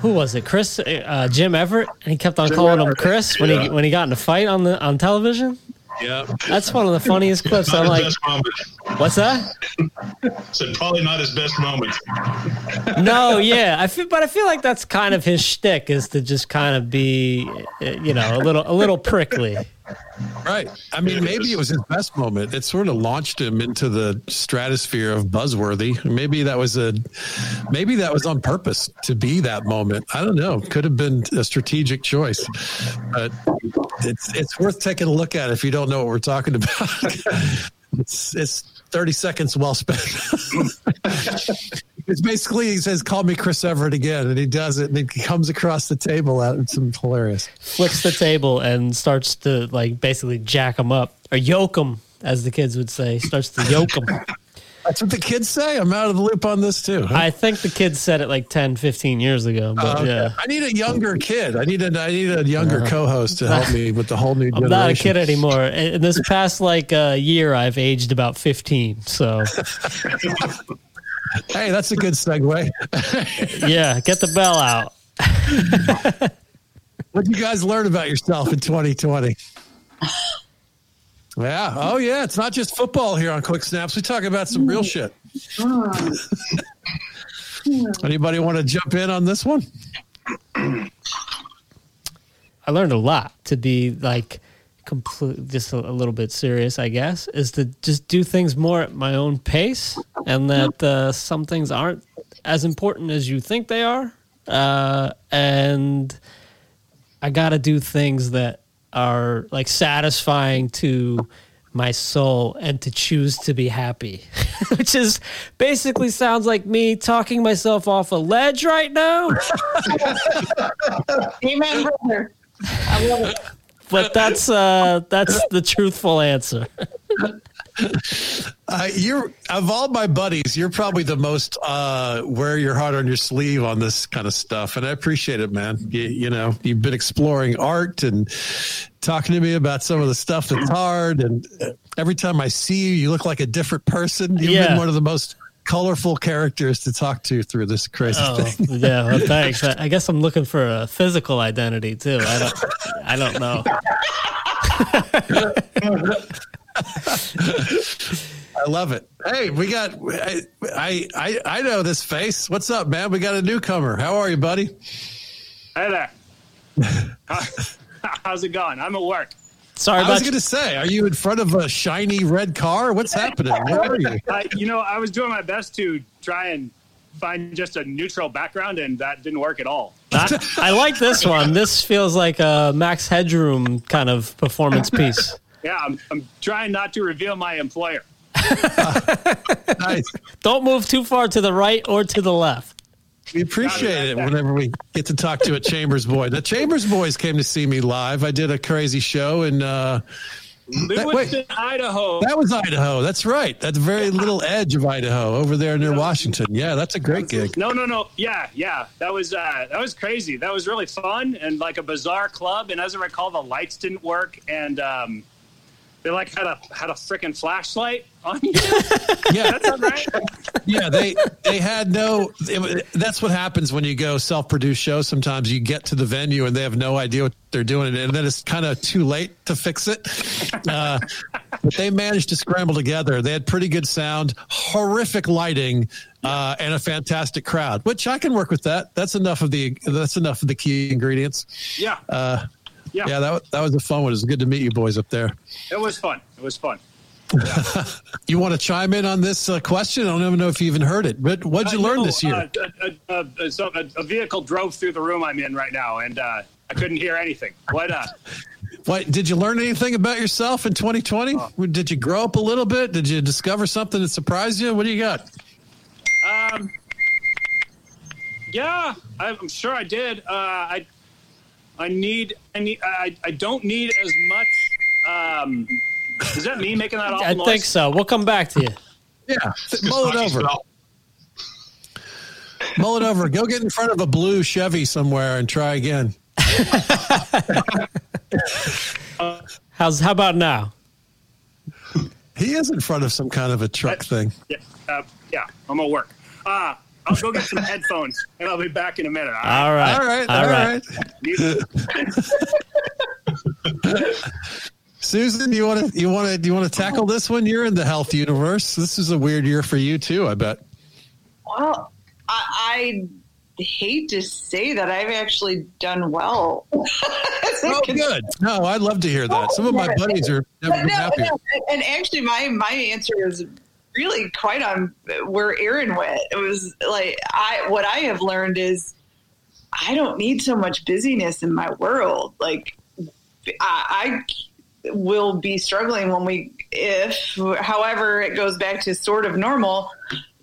who was it? Chris, uh, Jim Everett, and he kept on Jim calling him Chris when he when he got in a fight on the on television. Yeah, That's one of the funniest clips. Not I'm like, "What's that?" Said probably not his best moment. No, yeah, I feel, but I feel like that's kind of his shtick is to just kind of be, uh, you know, a little a little prickly. Right. I mean, maybe it was his best moment. It sort of launched him into the stratosphere of buzzworthy. Maybe that was a, maybe that was on purpose to be that moment. I don't know. Could have been a strategic choice, but it's it's worth taking a look at if you don't know what we're talking about. it's it's thirty seconds well spent. it's basically he says, "Call me Chris Everett again," and he does it, and he comes across the table at it's hilarious. Flips the table and starts to like basically jack him up or yoke him, as the kids would say. Starts to yoke him. That's what the kids say. I'm out of the loop on this too. huh? I think the kids said it like 10, 15 years ago. But Uh, okay. yeah, I need a younger kid. I need a I need a younger co-host to help me with the whole new I'm generation. not a kid anymore. In this past like uh, year, I've aged about fifteen. So Hey, that's a good segue. yeah, get the bell out. what did you guys learn about yourself in 2020? Yeah. Oh, yeah. It's not just football here on Quick Snaps. We talk about some real shit. Anybody want to jump in on this one? I learned a lot to be like complete, just a, a little bit serious, I guess, is to just do things more at my own pace, and that uh, some things aren't as important as you think they are, uh, and I got to do things that are like satisfying to my soul and to choose to be happy, which is basically sounds like me talking myself off a ledge right now. Amen, brother. I love it. But that's uh that's the truthful answer. Uh, you're of all my buddies, you're probably the most uh, wear your heart on your sleeve on this kind of stuff, and I appreciate it, man. You, you know, you've been exploring art and talking to me about some of the stuff that's hard, and uh, every time I see you, you look like a different person. You've Yeah. been one of the most colorful characters to talk to through this crazy Oh, thing. yeah, well, thanks. I, I guess I'm looking for a physical identity too. I don't I don't know. I love it. Hey, we got. I, I I I know this face. What's up, man? We got a newcomer. How are you, buddy? Hey there. How's it going? I'm at work. Sorry I was going to say, are you in front of a shiny red car? What's happening? Where are you? I, you know, I was doing my best to try and find just a neutral background, and that didn't work at all. I, I like this one. This feels like a Max Headroom kind of performance piece. Yeah, I'm, I'm trying not to reveal my employer. Nice. Don't move too far to the right or to the left. We appreciate it whenever we get to talk to a Chambers boy. The Chambers boys came to see me live. I did a crazy show and uh Lewiston, Idaho. that was Idaho. That's right. That's very little edge of Idaho over there near Washington. Yeah, that's a great gig. No, no, no. Yeah, yeah. That was uh, that was crazy. That was really fun and like a bizarre club. And as I recall, the lights didn't work, and um, they like had a had a freaking flashlight on you. Yeah, right. yeah. They they had no. It, that's what happens when you go self-produced shows. Sometimes you get to the venue and they have no idea what they're doing, and then it's kind of too late to fix it. Uh, but they managed to scramble together. They had pretty good sound, horrific lighting, uh, and a fantastic crowd. Which I can work with that. That's enough of the. That's enough of the key ingredients. Yeah, Uh, yeah. yeah, that that was a fun one. It was good to meet you boys up there. It was fun. It was fun. You want to chime in on this uh, question? I don't even know if you even heard it, but what'd you Uh, learn no, this year? Uh, a, a, a, so a, a vehicle drove through the room I'm in right now, and uh, I couldn't hear anything. What? Uh, What did you learn anything about yourself in 2020? Did you grow up a little bit? Did you discover something that surprised you? What do you got? um, yeah, I'm sure I did. Uh, I, I need, I need, I, I don't need as much. Um, is that me making that awful I noise? think so. We'll come back to you. Yeah, mull it over. Mull it over. Go get in front of a blue Chevy somewhere and try again. How's how about now? He is in front of some kind of a truck thing. Yeah, uh, yeah, I'm at work. Uh, I'll go get some headphones, and I'll be back in a minute. All right. All right, All all right. right. Susan, you want to you want to do you want to tackle this one? You're in the health universe. This is a weird year for you too. I bet. Well, I, I hate to say that I've actually done well. Oh, good. No, I'd love to hear that. Some of my buddies are never But no, happier. no, and actually, my my answer is really quite on where Aaron went. It was like I what I have learned is I don't need so much busyness in my world. Like I, I will be struggling when we if however it goes back to sort of normal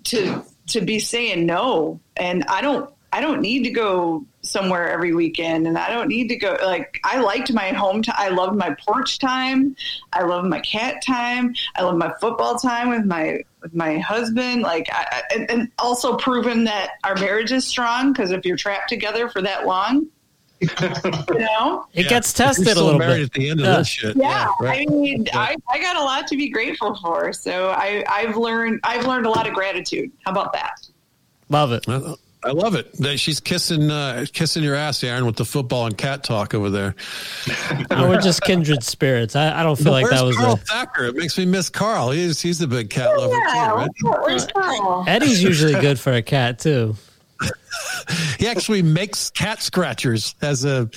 to to be saying no and i don't i don't need to go somewhere every weekend and i don't need to go like i liked my home time i loved my porch time i love my cat time i love my football time with my with my husband like I, I- and, and also proven that our marriage is strong because if you're trapped together for that long you know It Yeah. gets You're tested a little married bit. at the end of Yeah. this shit. yeah, right. I mean, I, I got a lot to be grateful for. So I, I've learned I've learned a lot of gratitude. How about that? Love it. I- I love it. That she's kissing uh, kissing your ass, Aaron, with the football and cat talk over there. Oh, we're just kindred spirits. I, I don't feel like that was Carl a, Thacker? It makes me miss Carl. He's he's a big cat lover Yeah, too, right? where's Carl? Eddie's usually good for a cat too. He actually makes cat scratchers as a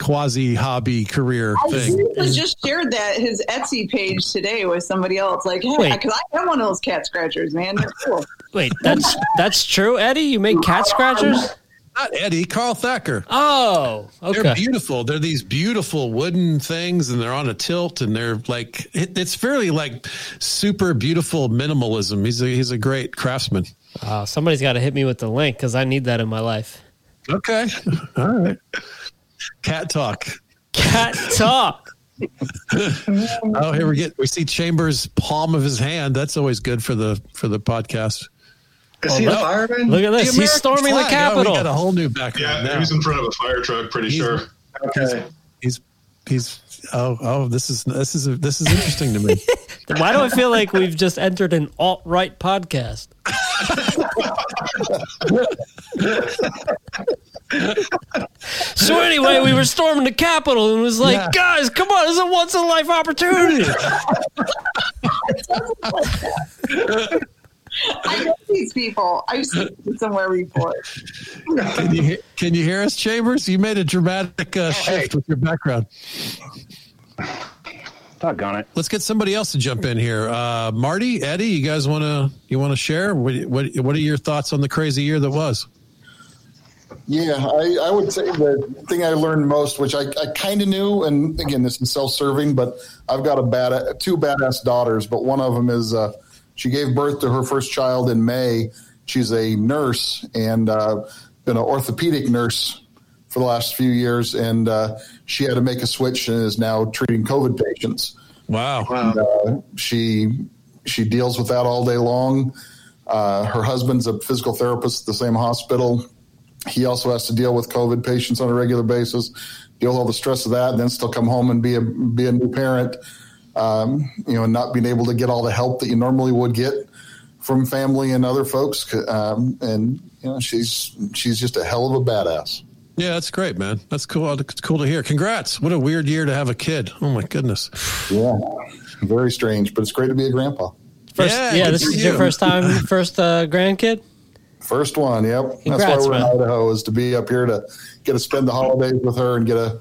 quasi hobby career I thing. was just shared that his Etsy page today with somebody else. Like, hey, because I have one of those cat scratchers, man. They're cool. Wait, that's that's true, Eddie. You make cat um, scratchers? Not Eddie, Carl Thacker. Oh, okay. They're beautiful. They're these beautiful wooden things, and they're on a tilt, and they're like it, it's fairly like super beautiful minimalism. He's a he's a great craftsman. Oh, somebody's got to hit me with the link because I need that in my life. Okay, all right. Cat talk. Cat talk. Oh, here we get we see Chambers' palm of his hand. That's always good for the for the podcast. Is he a fireman? Look at The this. He's storming the flag. Oh, Capitol. we got a whole new background Yeah, now. he's in front of a fire truck, pretty He's- sure. Okay. He's he's oh oh this is this is this is interesting to me. Why do I feel like we've just entered an alt right podcast? So anyway, we were storming the Capitol and it was like, Yeah. guys, come on, this is a once in a life opportunity. I know these people. I've seen them somewhere before. Can you can you hear us, Chambers? You made a dramatic uh, shift with your background. Doggone it. Let's get somebody else to jump in here. Uh, Marty, Eddie, you guys want to you want to share? What, what what are your thoughts on the crazy year that was? Yeah, I, I would say the thing I learned most, which I, I kind of knew, and again, this is self-serving, but I've got a bad two badass daughters, but one of them is uh, she gave birth to her first child in May. She's a nurse and uh, been an orthopedic nurse for the last few years, and uh, she had to make a switch and is now treating COVID patients. Wow. And, uh, she she deals with that all day long. Uh, her husband's a physical therapist at the same hospital. He also has to deal with COVID patients on a regular basis, deal with all the stress of that, and then still come home and be a be a new parent. Um, you know, and not being able to get all the help that you normally would get from family and other folks. Um, and you know, she's she's just a hell of a badass. Yeah, that's great, man. That's cool. It's cool to hear. Congrats. What a weird year to have a kid. Oh my goodness. Yeah, very strange, but it's great to be a grandpa. First, Yeah, yeah, this for is your first time, first uh, grandkid. First one, yep. Congrats, That's why we're man. in Idaho is to be up here to get to spend the holidays with her and get a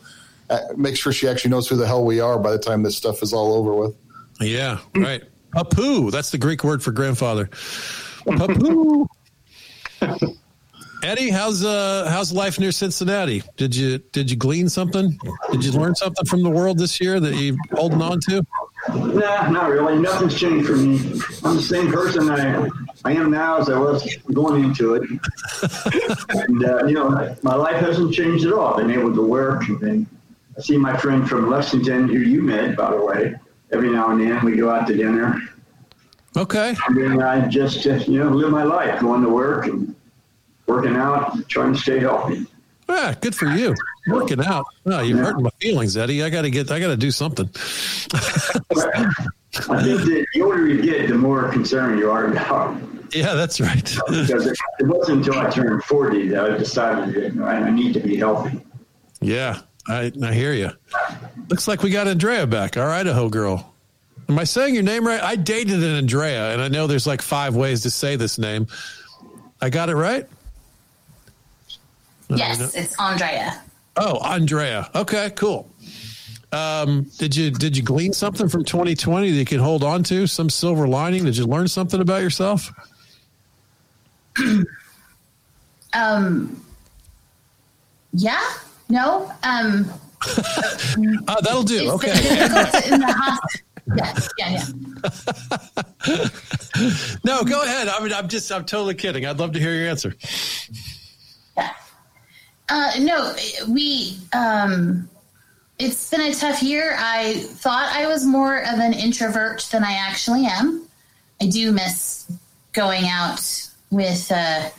uh, make sure she actually knows who the hell we are by the time this stuff is all over with. Yeah, right. Papu. That's the Greek word for grandfather. Papu. Eddie, how's uh how's life near Cincinnati? Did you did you glean something? Did you learn something from the world this year that you holding on to? Nah, not really. Nothing's changed for me. I'm the same person I I am now as I was going into it. and uh, you know, my life hasn't changed at all. I've been able to work and I see my friend from Lexington, who you met, by the way. Every now and then we go out to dinner. Okay. And then I just uh, you know live my life, going to work and working out, trying to stay healthy. Yeah, good for you. Working out. Oh, you're hurting my feelings, Eddie. I gotta get I gotta do something. I think that the older you get, the more concerned you are about. Yeah, that's right. because it, it wasn't until I turned 40 that I decided that I, I need to be healthy. Yeah, I I hear you. Looks like we got Andrea back, our Idaho girl. Am I saying your name right? I dated an Andrea, and I know there's like five ways to say this name. I got it right. Yes, it's Andrea. Oh, Andrea. Okay, cool. Um, did you did you glean something from 2020 that you can hold on to? Some silver lining? Did you learn something about yourself? Um, yeah, no. Um, Uh, that'll do. Okay. difficult in the. Yeah, yeah, yeah. No, go ahead. I mean, I'm just I'm totally kidding. I'd love to hear your answer. Uh, no, we. Um, it's been a tough year. I thought I was more of an introvert than I actually am. I do miss going out with uh,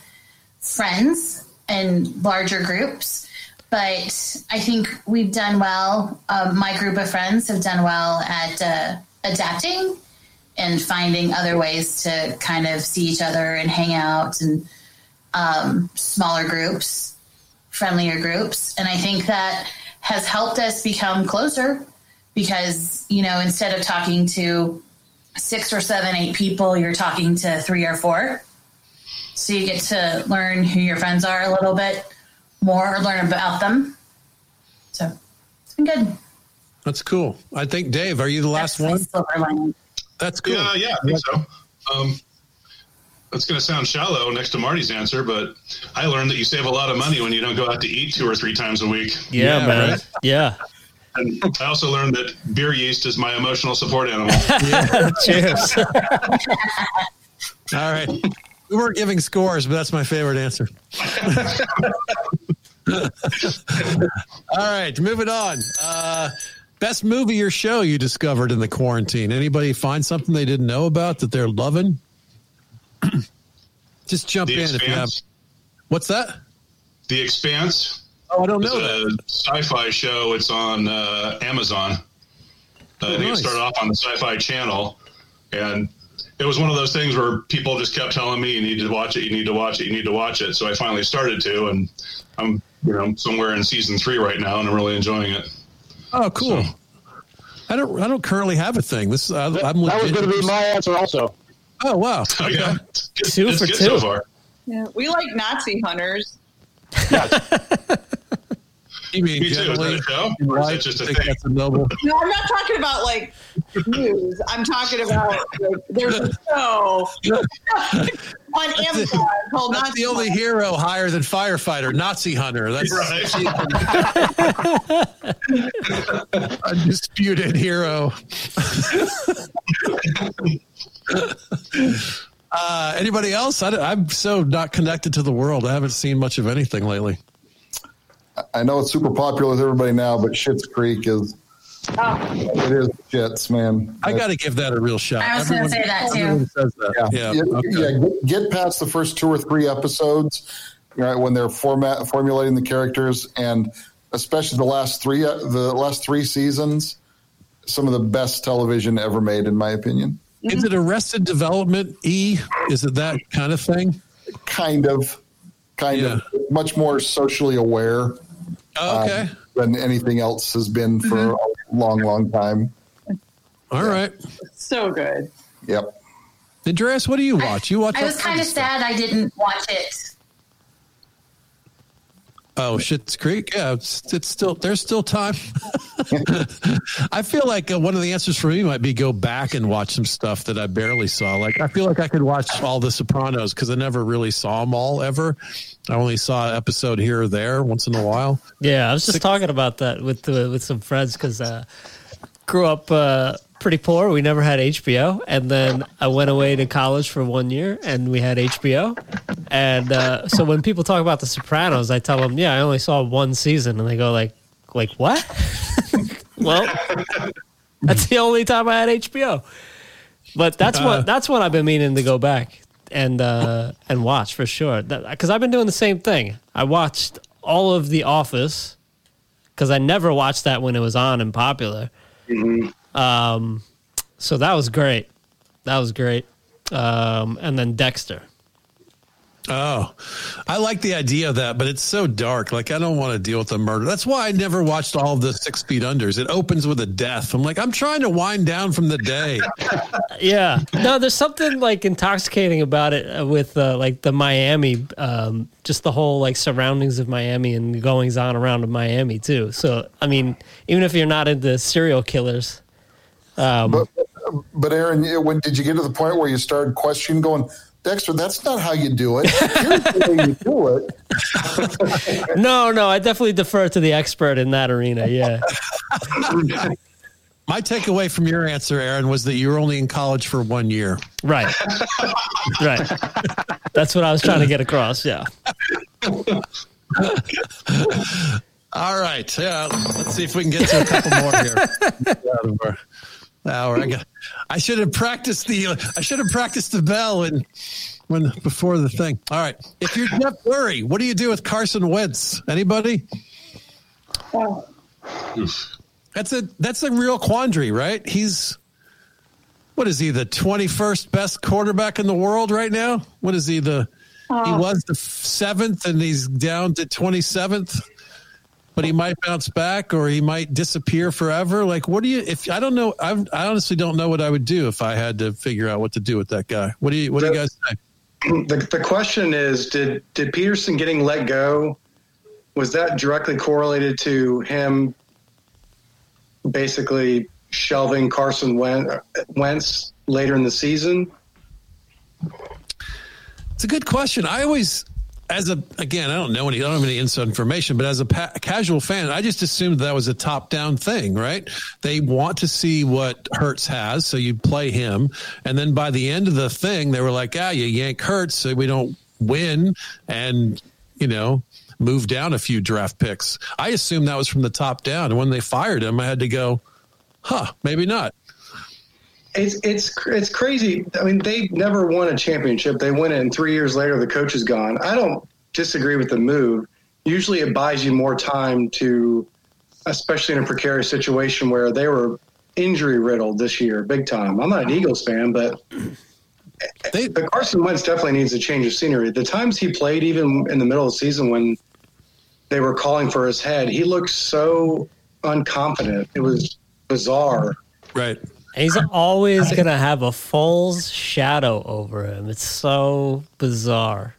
friends and larger groups, but I think we've done well. Um, my group of friends have done well at uh, adapting and finding other ways to kind of see each other and hang out and um, smaller groups friendlier groups. And I think that has helped us become closer because, you know, instead of talking to six or seven, eight people, you're talking to three or four. So you get to learn who your friends are a little bit more, learn about them. So it's been good. That's cool. I think Dave, are you the last one? Silver lining. That's cool. Yeah, yeah, I think so. Um, that's going to sound shallow next to Marty's answer, but I learned that you save a lot of money when you don't go out to eat two or three times a week. Yeah, Yeah, man. right. Yeah. And I also learned that beer yeast is my emotional support animal. Cheers. All right. We weren't giving scores, but that's my favorite answer. All right, moving on. Uh, best movie or show you discovered in the quarantine? Anybody find something they didn't know about that they're loving? Just jump The in if you have. What's that? The Expanse Oh, I don't know that. a sci-fi show. It's on uh, Amazon. Uh, I think nice. it started off on the Sci-Fi Channel, and it was one of those things where people just kept telling me, "You need to watch it. You need to watch it. You need to watch it." So I finally started to, and I'm you know somewhere in season three right now, and I'm really enjoying it. Oh, cool. So- I don't. I don't currently have a thing. This. I, I'm that was going to be my answer also. Oh wow. Oh, yeah, it's good- Two it's for good two. so far. Yeah, we like Nazi hunters. You mean Me too. Is that a show? Or is life, it just a thing? that's a noble. No, I'm not talking about like news. I'm talking about like, there's a show on Amazon called That's Nazi the only Hunters. hero higher than firefighter, Nazi hunter. That's Right. undisputed hero. Uh, anybody else? I, am so not connected to the world. I haven't seen much of anything lately. I know it's super popular with everybody now, but Schitt's Creek is Oh, it is shits, man. I got to give that a real shot. I was gonna say that too. says that. yeah, Yeah. yeah, okay. yeah, Get, get past the first two or three episodes, right when they're format formulating the characters, and especially the last three uh, the last three seasons, some of the best television ever made, in my opinion. Is it Arrested Development E? Is it that kind of thing? Kind of, kind of, much more socially aware Oh, okay. um, than anything else has been for a long, long time. All right. so good. Yep. Andreas, what do you watch? You watch? I was kind of stuff. sad I didn't watch it. Oh, Schitt's Creek. Yeah, it's, it's still there's still time. I feel like uh, one of the answers for me might be go back and watch some stuff that I barely saw. Like I feel like I could watch all the Sopranos because I never really saw them all ever. I only saw an episode here or there once in a while. Yeah, I was just talking about that with uh, with some friends because uh, grew up uh, pretty poor. We never had HBO, and then I went away to college for one year, and we had HBO. And uh, so when people talk about The Sopranos, I tell them, "Yeah, I only saw one season," and they go like, "Like what?" well, that's the only time I had HBO. But that's Uh. what that's what I've been meaning to go back and uh, and watch for sure. Because I've been doing the same thing. I watched all of The Office because I never watched that when it was on and popular. Um, so that was great. That was great. Um, and then Dexter. Oh, I like the idea of that, but it's so dark. Like I don't want to deal with the murder. That's why I never watched all of the six feet unders. It opens with a death. I'm like, I'm trying to wind down from the day. Yeah. No, there's something like intoxicating about it uh, with uh, like the Miami, um, just the whole like surroundings of Miami and the goings on around of Miami too. So, I mean, even if you're not into serial killers, um, But, but Aaron, when did you get to the point where you started questioning, going, Dexter, that's not how you do it. Here's the way you do it. no, no, I definitely defer to the expert in that arena. Yeah. My takeaway from your answer, Aaron, was that you were only in college for one year. Right. right. That's what I was trying to get across. Yeah. All right. Yeah. Let's see if we can get to a couple more here. Out of our hour. I got. I should have practiced the. I should have practiced the bell and when before the thing. All right. If you're Jeff Lurie, what do you do with Carson Wentz? Anybody? Oh. That's a that's a real quandary, right? He's what is he the 21st best quarterback in the world right now? What is he the he uh. was the seventh and he's down to 27th but he might bounce back or he might disappear forever like what do you if i don't know i i honestly don't know what i would do if i had to figure out what to do with that guy what do you what do you guys say The, the question is did did Pederson getting let go was that directly correlated to him basically shelving Carson Wen- Wentz later in the season? It's a good question. I always, as a again, I don't know any, I don't have any inside information, but as a pa- casual fan, I just assumed that was a top down thing, right? They want to see what Hurts has, so you play him, and then by the end of the thing, they were like, ah, you yank Hurts, so we don't win, and you know. Move down a few draft picks. I assumed that was from the top down. And when they fired him, I had to go, huh, maybe not. It's it's it's crazy. I mean, they never won a championship. They win it, and three years later, the coach is gone. I don't disagree with the move. Usually, it buys you more time to, especially in a precarious situation where they were injury riddled this year, big time. I'm not an Eagles fan, but They, but Carson Wentz definitely needs a change of scenery. The times he played, even in the middle of the season when they were calling for his head, he looked so unconfident. It was bizarre. right. And he's always going to have a Foles shadow over him. It's so bizarre.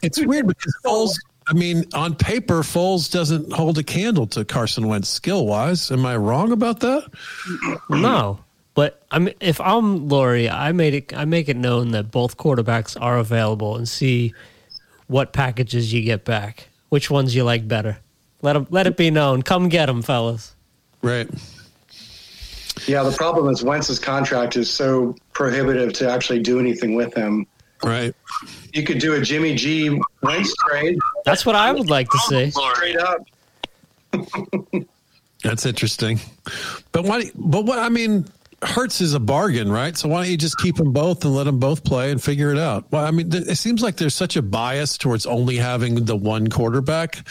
It's weird because Foles. I mean, on paper, Foles doesn't hold a candle to Carson Wentz skill wise. Am I wrong about that? No. But I mean, if I'm Lurie, I made it. I make it known that both quarterbacks are available, and see what packages you get back. Which ones you like better? Let 'em- let it be known. Come get them, fellas. Right. Yeah, the problem is Wentz's contract is so prohibitive to actually do anything with him. Right. You could do a Jimmy G Wentz trade That's what I would like to see. straight up. That's interesting. But why? But what? I mean, Hurts is a bargain, right? So why don't you just keep them both and let them both play and figure it out? Well, I mean, th- it seems like there's such a bias towards only having the one quarterback.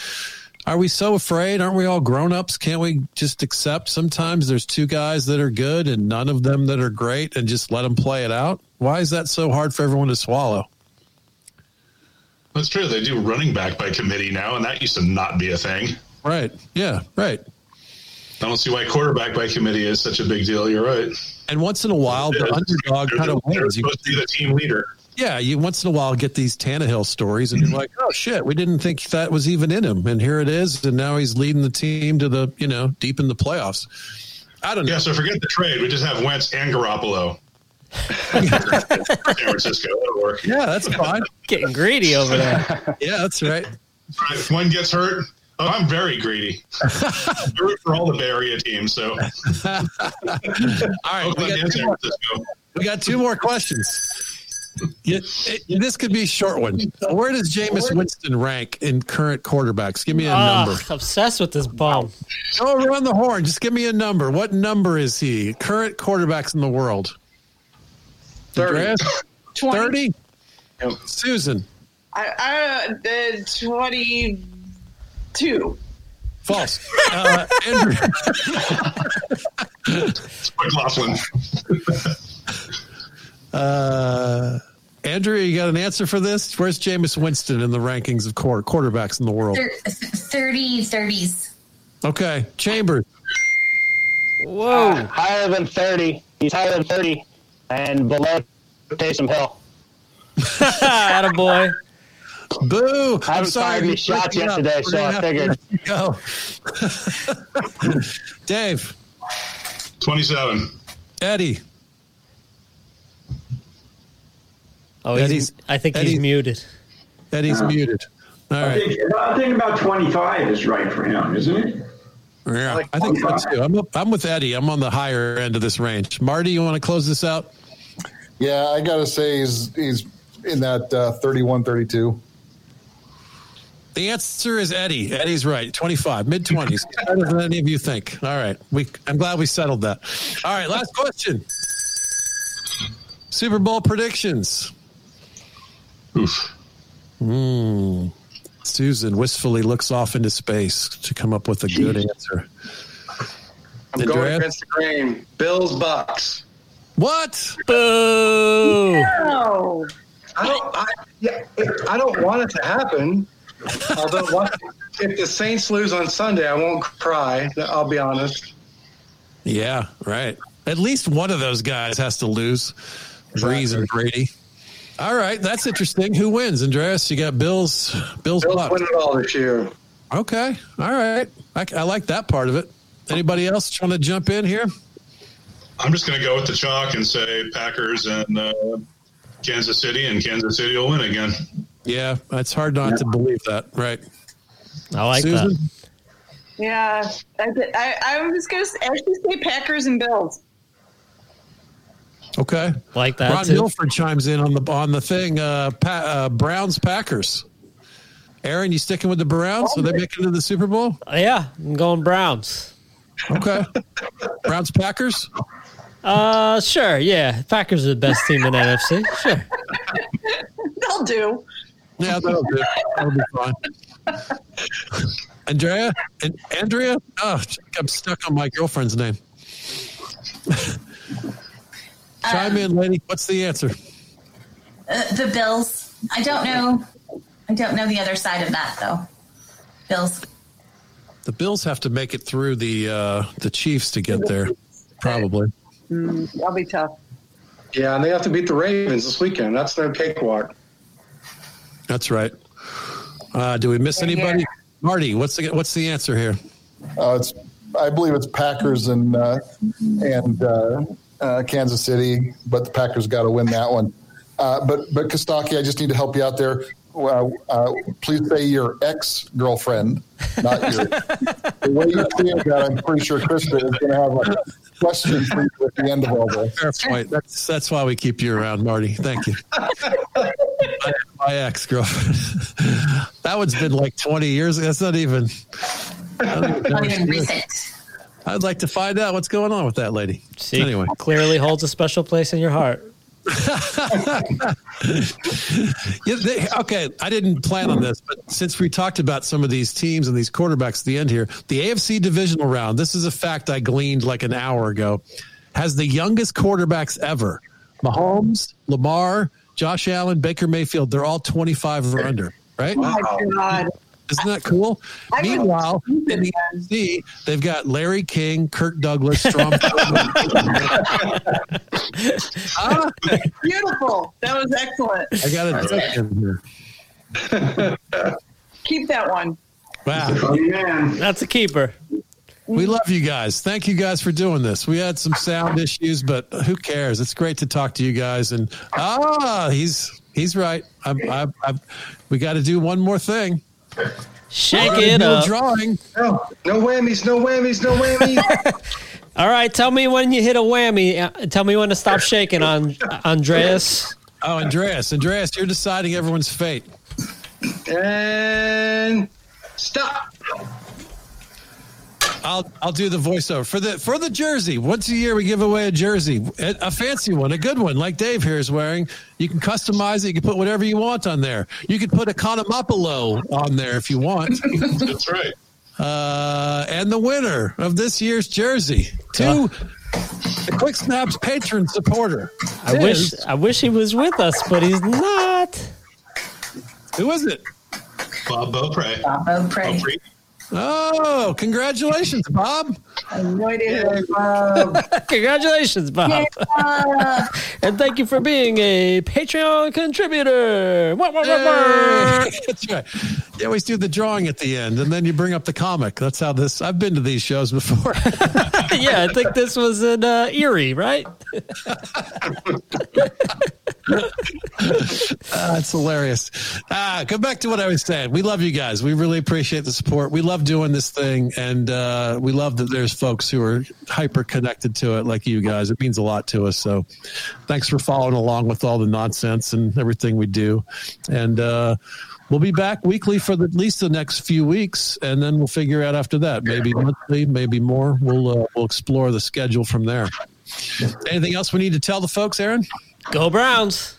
Are we so afraid? Aren't we all grown ups? Can't we just accept sometimes there's two guys that are good and none of them that are great and just let them play it out? Why is that so hard for everyone to swallow? That's true. They do running back by committee now, and that used to not be a thing. Right. Yeah. Right. I don't see why quarterback by committee is such a big deal. You're right. And once in a while, the underdog they're- kind of wins. You supposed to be the team leader. Yeah, you once in a while get these Tannehill stories, and you're like, "Oh shit, we didn't think that was even in him," and here it is, and now he's leading the team to the you know deep in the playoffs. I don't know. Yeah, so forget the trade. We just have Wentz and Garoppolo. San Francisco. That'll work. Yeah, that's fine. Getting greedy over there. Yeah, that's right. If one gets hurt, oh, I'm very greedy. I root for all the Bay Area teams. So All right, we got, and two San more, we got two more questions. Yeah, it- this could be a short one. Where does Jameis Winston rank in current quarterbacks? Give me a Ugh, number. obsessed with this bum. Go around the horn. Just give me a number. What number is he? Current quarterbacks in the world. 30. 20. 30? Yep. Susan? I, I, uh, 22. False. Uh, Andrew, McLaughlin. Uh, Andrea, you got an answer for this? Where's Jameis Winston in the rankings of quarter, quarterbacks in the world? Thir- 30 30s. Okay, Chambers. Whoa. Uh, higher than 30. He's higher than 30 and below Taysom Hill. Attaboy. Boo! I I'm haven't sorry. fired any you're shots breaking up. yesterday, so I figured. Go. Dave, 27. Eddie, Oh, he's, Eddie's- I think he's muted. Eddie's Uh, muted. All I right. think, I think about 25 is right for him, isn't it? Yeah, I think so too. I'm, up, I'm with Eddie. I'm on the higher end of this range. Marty, you want to close this out? Yeah, I got to say he's he's in that uh, 31, 32. The answer is Eddie. Eddie's right. 25, mid 20s. Better than any of you think. All right. We, I'm glad we settled that. All right. Last question Super Bowl predictions. Oof. Hmm. Susan wistfully looks off into space to come up with a good answer. I'm Andrea? going against the grain. Bills Bucks. What? Boo. No. I don't. I, yeah, I don't want it to happen. Although, what, if the Saints lose on Sunday, I won't cry. I'll be honest. Yeah, right. At least one of those guys has to lose. Brees and Brady. All right, that's interesting. Who wins, Andreas? You got Bills. Bills. Bills Bucks. win it all this year. Okay. All right. I, I like that part of it. Anybody else trying to jump in here? I'm just going to go with the chalk and say Packers and uh, Kansas City, and Kansas City will win again. Yeah, it's hard not to believe that. Right. I like Susan? that. Yeah. I, I, I'm just going to actually say Packers and Bills. Okay. Like that Ron too. Milford chimes in on the on the thing. Uh, pa- uh, Browns Packers. Aaron, you sticking with the Browns? Are they making it to the Super Bowl? Yeah, I'm going Browns. Okay. Browns Packers. Uh, sure. Yeah, Packers are the best team in NFC. Sure. They'll do. Yeah, that'll do. That'll be fine. Andrea and Andrea. Oh, I'm stuck on my girlfriend's name. Chime in, lady. What's the answer? Uh, the Bills. I don't know. I don't know the other side of that though. Bills. The Bills have to make it through the uh, the Chiefs to get there, probably. Mm, that'll be tough. Yeah, and they have to beat the Ravens this weekend. That's no cakewalk. That's right. Uh, do we miss Same anybody? here. Marty, what's the what's the answer here? Uh, it's I believe it's Packers and uh, and uh, Kansas City, but the Packers got to win that one. Uh, but but Kostaki, I just need to help you out there. Uh, uh, please say your ex girlfriend, not your. the way you say that, I'm pretty sure Krista is going to have a question for you at the end of all this. Fair point. That's that's why we keep you around, Marty. Thank you. my, my ex girlfriend. that one's been like 20 years. That's not even. I don't even know Not what even she is. recent. I'd like to find out what's going on with that lady. See, Anyway. clearly holds a special place in your heart. Yeah, they, okay, I didn't plan on this, but since we talked about some of these teams and these quarterbacks at the end here, the AFC divisional round, this is a fact I gleaned like an hour ago, has the youngest quarterbacks ever. Mahomes, Lamar, Josh Allen, Baker Mayfield, they're all 25 or under, right? Oh my God. Isn't that cool? I Meanwhile, in the it, they've got Larry King, Kirk Douglas, Strom. ah, Beautiful. That was excellent. I got a joke in here. Keep that one. Wow. Funny man. That's a keeper. We love you guys. Thank you guys for doing this. We had some sound issues, but who cares? It's great to talk to you guys. And ah, he's he's right. I'm, I'm, I'm, we got to do one more thing. Shake We're it do up. Drawing. No, no whammies, no whammies, no whammies. All right, tell me when you hit a whammy. Uh, Tell me when to stop shaking on Andreas. Oh, Andreas, Andreas, you're deciding everyone's fate. and stop. I'll I'll do the voiceover for the for the jersey. Once a year we give away a jersey, a, a fancy one, a good one, like Dave here is wearing. You can customize it. You can put whatever you want on there. You can put a Conamapalo on there if you want. That's right. uh, and the winner of this year's jersey, two the Quick Snaps patron supporter. I wish I wish he was with us, but he's not. Who is it? Bob Beaupre. Bob Beaupre. Beaupre. Oh, congratulations, Bob. I have no idea. who that. Congratulations, Bob. Yeah. and thank you for being a Patreon contributor. Wah, wah, wah, wah. Hey, That's right. You always do the drawing at the end, and then you bring up the comic. That's how this. I've been to these shows before. yeah, I think this was in uh, Erie, right? Ah, it's hilarious. Ah, go back to what I was saying. We love you guys. We really appreciate the support. We love doing this thing, and uh, we love that there's folks who are hyper connected to it, like you guys. It means a lot to us. So, thanks for following along with all the nonsense and everything we do. And uh, we'll be back weekly for the, at least the next few weeks, and then we'll figure out after that. Maybe monthly, maybe more. We'll uh, we'll explore the schedule from there. Anything else we need to tell the folks, Aaron? Go Browns.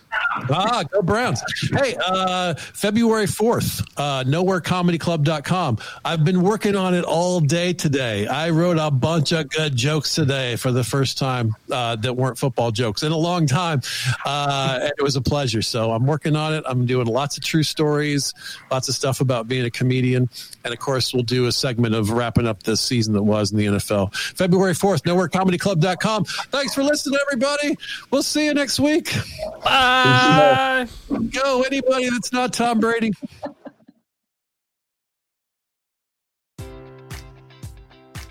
Ah, go Browns. Hey, uh, February 4th, uh, nowherecomedyclub.com. I've been working on it all day today. I wrote a bunch of good jokes today for the first time uh, that weren't football jokes in a long time. Uh, and it was a pleasure. So I'm working on it. I'm doing lots of true stories, lots of stuff about being a comedian. And of course, we'll do a segment of wrapping up the season that was in the NFL. February 4th, nowherecomedyclub.com. Thanks for listening, everybody. We'll see you next week. Bye. Go, anybody that's not Tom Brady.